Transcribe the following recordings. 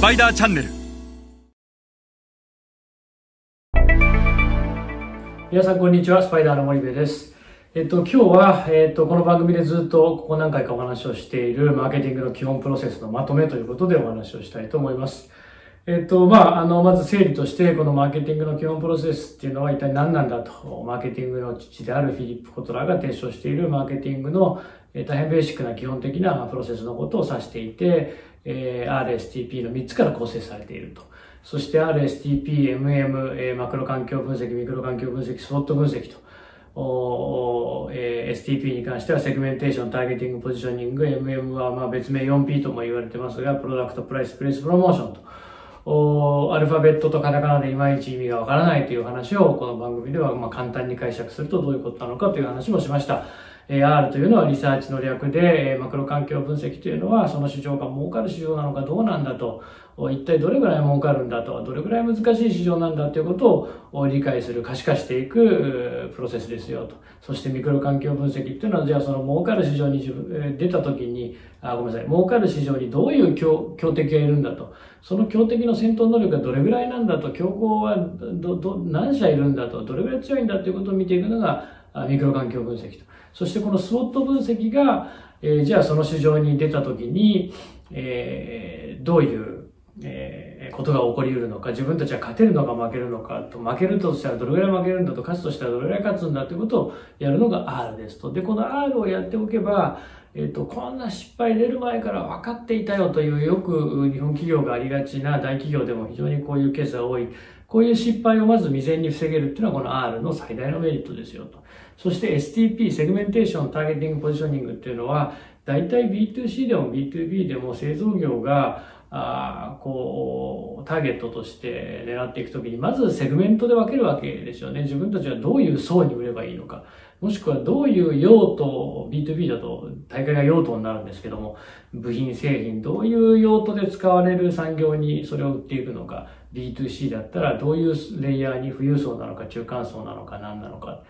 スパイダーチャンネル。皆さんこんにちはスパイダーの森部です。えっと、今日は、えっと、この番組でずっとここ何回かお話をしているマーケティングの基本プロセスのまとめということでお話をしたいと思います。えっと、まあ、あの、まず整理として、このマーケティングの基本プロセスっていうのは一体何なんだと、マーケティングの父であるフィリップ・コトラが提唱しているマーケティングの、大変ベーシックな基本的なプロセスのことを指していて、えー、RSTP の3つから構成されていると。そして RSTP、MM、えー、マクロ環境分析、ミクロ環境分析、スポット分析と。おえー、STP に関してはセグメンテーション、ターゲティング、ポジショニング、MM はまあ別名 4P とも言われてますが、プロダクト、プライス、プレイス、プロモーションと。おアルファベットとカタカナでいまいち意味がわからないという話をこの番組ではまあ簡単に解釈するとどういうことなのかという話もしました。R というのはリサーチの略で、マクロ環境分析というのはその市場が儲かる市場なのかどうなんだと、一体どれぐらい儲かるんだと、どれぐらい難しい市場なんだということを理解する、可視化していくプロセスですよと。そしてミクロ環境分析っていうのは、じゃあその儲かる市場に出た時に、あ、ごめんなさい、儲かる市場にどういう強強敵がいるんだと。その強敵の戦闘能力がどれぐらいなんだと、競合はど、ど、何社いるんだと、どれぐらい強いんだということを見ていくのがミクロ環境分析と。そしてこのスウォット分析が、えー、じゃあその市場に出た時に、えー、どういう、えー、ことが起こり得るのか、自分たちは勝てるのか負けるのかと、負けるとしたらどれぐらい負けるんだと、勝つとしたらどれぐらい勝つんだということをやるのが R ですと。で、この R をやっておけば、えっ、ー、と、こんな失敗出る前から分かっていたよというよく日本企業がありがちな大企業でも非常にこういうケースが多い。こういう失敗をまず未然に防げるっていうのはこの R の最大のメリットですよと。そして STP、セグメンテーション、ターゲティング、ポジショニングっていうのは、大体 B2C でも B2B でも製造業が、あこう、ターゲットとして狙っていくときに、まずセグメントで分けるわけですよね。自分たちはどういう層に売ればいいのか。もしくはどういう用途、B2B だと大会が用途になるんですけども、部品、製品、どういう用途で使われる産業にそれを売っていくのか、B2C だったらどういうレイヤーに富裕層なのか、中間層なのか、何なのか。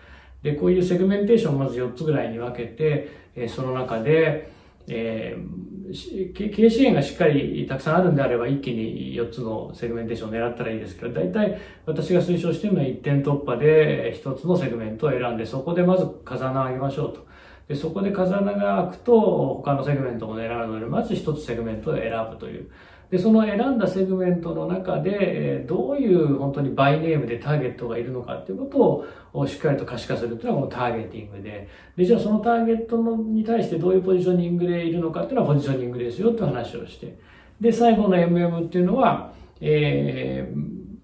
で、こういうセグメンテーションをまず4つぐらいに分けて、えその中で、えー、経営支援がしっかりたくさんあるんであれば一気に4つのセグメンテーションを狙ったらいいですけど、大体私が推奨しているのは1点突破で1つのセグメントを選んで、そこでまず風穴を開けましょうと。でそこで風穴が開くと他のセグメントも狙うので、まず1つセグメントを選ぶという。で、その選んだセグメントの中で、どういう本当にバイネームでターゲットがいるのかっていうことをしっかりと可視化するっていうのはこのターゲティングで、で、じゃあそのターゲットのに対してどういうポジショニングでいるのかっていうのはポジショニングですよって話をして、で、最後の MM っていうのは、えー、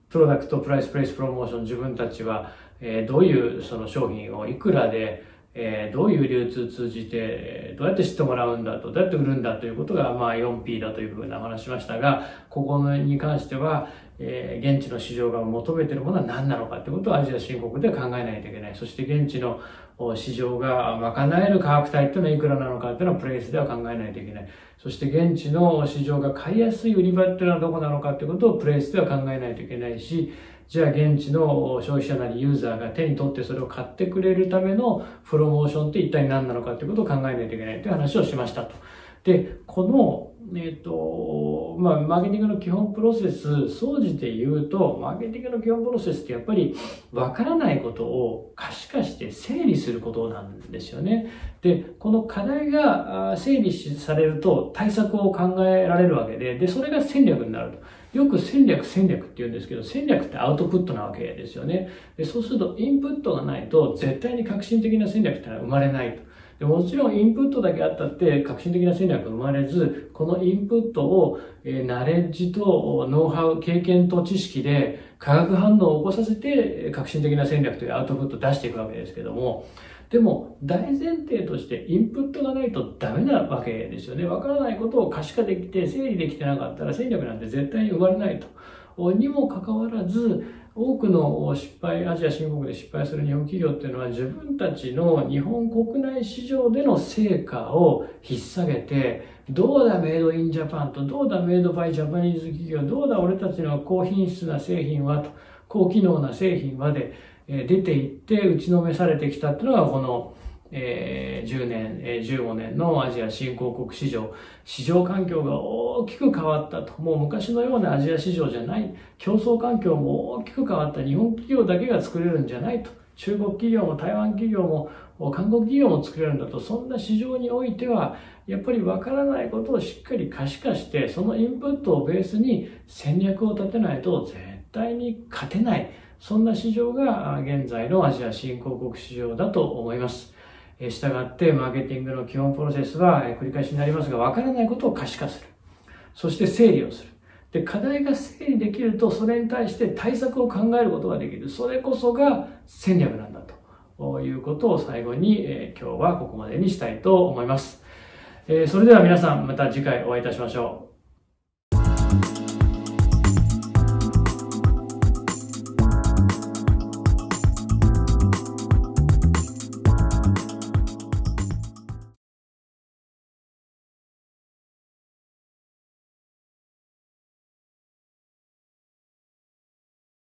プロダクト、プライス、プレイス、プロモーション、自分たちは、えー、どういうその商品をいくらで、えー、どういう流通通じて、どうやって知ってもらうんだと、どうやって売るんだということが、まあ 4P だというふうな話しましたが、ここに関しては、えー、現地の市場が求めているものは何なのかということをアジア新国で考えないといけない。そして現地の市場が賄える価格帯というのはいくらなのかというのはプレイスでは考えないといけない。そして現地の市場が買いやすい売り場というのはどこなのかということをプレイスでは考えないといけないし、じゃあ現地の消費者なりユーザーが手に取ってそれを買ってくれるためのプロモーションって一体何なのかということを考えないといけないという話をしましたと。で、この、えっ、ー、と、まあ、マーケティングの基本プロセス、総じて言うと、マーケティングの基本プロセスってやっぱりわからないことを可視化して整理することなんですよね。で、この課題が整理されると対策を考えられるわけで、で、それが戦略になると。よく戦略戦略って言うんですけど、戦略ってアウトプットなわけですよね。でそうすると、インプットがないと、絶対に革新的な戦略ってのは生まれないと。でもちろんインプットだけあったって革新的な戦略が生まれず、このインプットを、えー、ナレッジとノウハウ、経験と知識で化学反応を起こさせて革新的な戦略というアウトプットを出していくわけですけども、でも大前提としてインプットがないとダメなわけですよね。わからないことを可視化できて整理できてなかったら戦略なんて絶対に生まれないと。にもかかわらず、多くの失敗、アジア新興国で失敗する日本企業っていうのは自分たちの日本国内市場での成果を引っ提げて、どうだメイドインジャパンと、どうだメイドバイジャパニーズ企業、どうだ俺たちの高品質な製品はと、高機能な製品はで、出ていって打ちのめされてきたっていうのがこの、えー、10年、えー、15年のアジア新興国市場、市場環境が大大きく変わったと。もう昔のようなアジア市場じゃない。競争環境も大きく変わった。日本企業だけが作れるんじゃないと。中国企業も台湾企業も韓国企業も作れるんだと。そんな市場においては、やっぱりわからないことをしっかり可視化して、そのインプットをベースに戦略を立てないと絶対に勝てない。そんな市場が現在のアジア新興国市場だと思います。したがって、マーケティングの基本プロセスは繰り返しになりますが、わからないことを可視化する。そして整理をする。で、課題が整理できると、それに対して対策を考えることができる。それこそが戦略なんだということを最後に、え今日はここまでにしたいと思います。えそれでは皆さん、また次回お会いいたしましょう。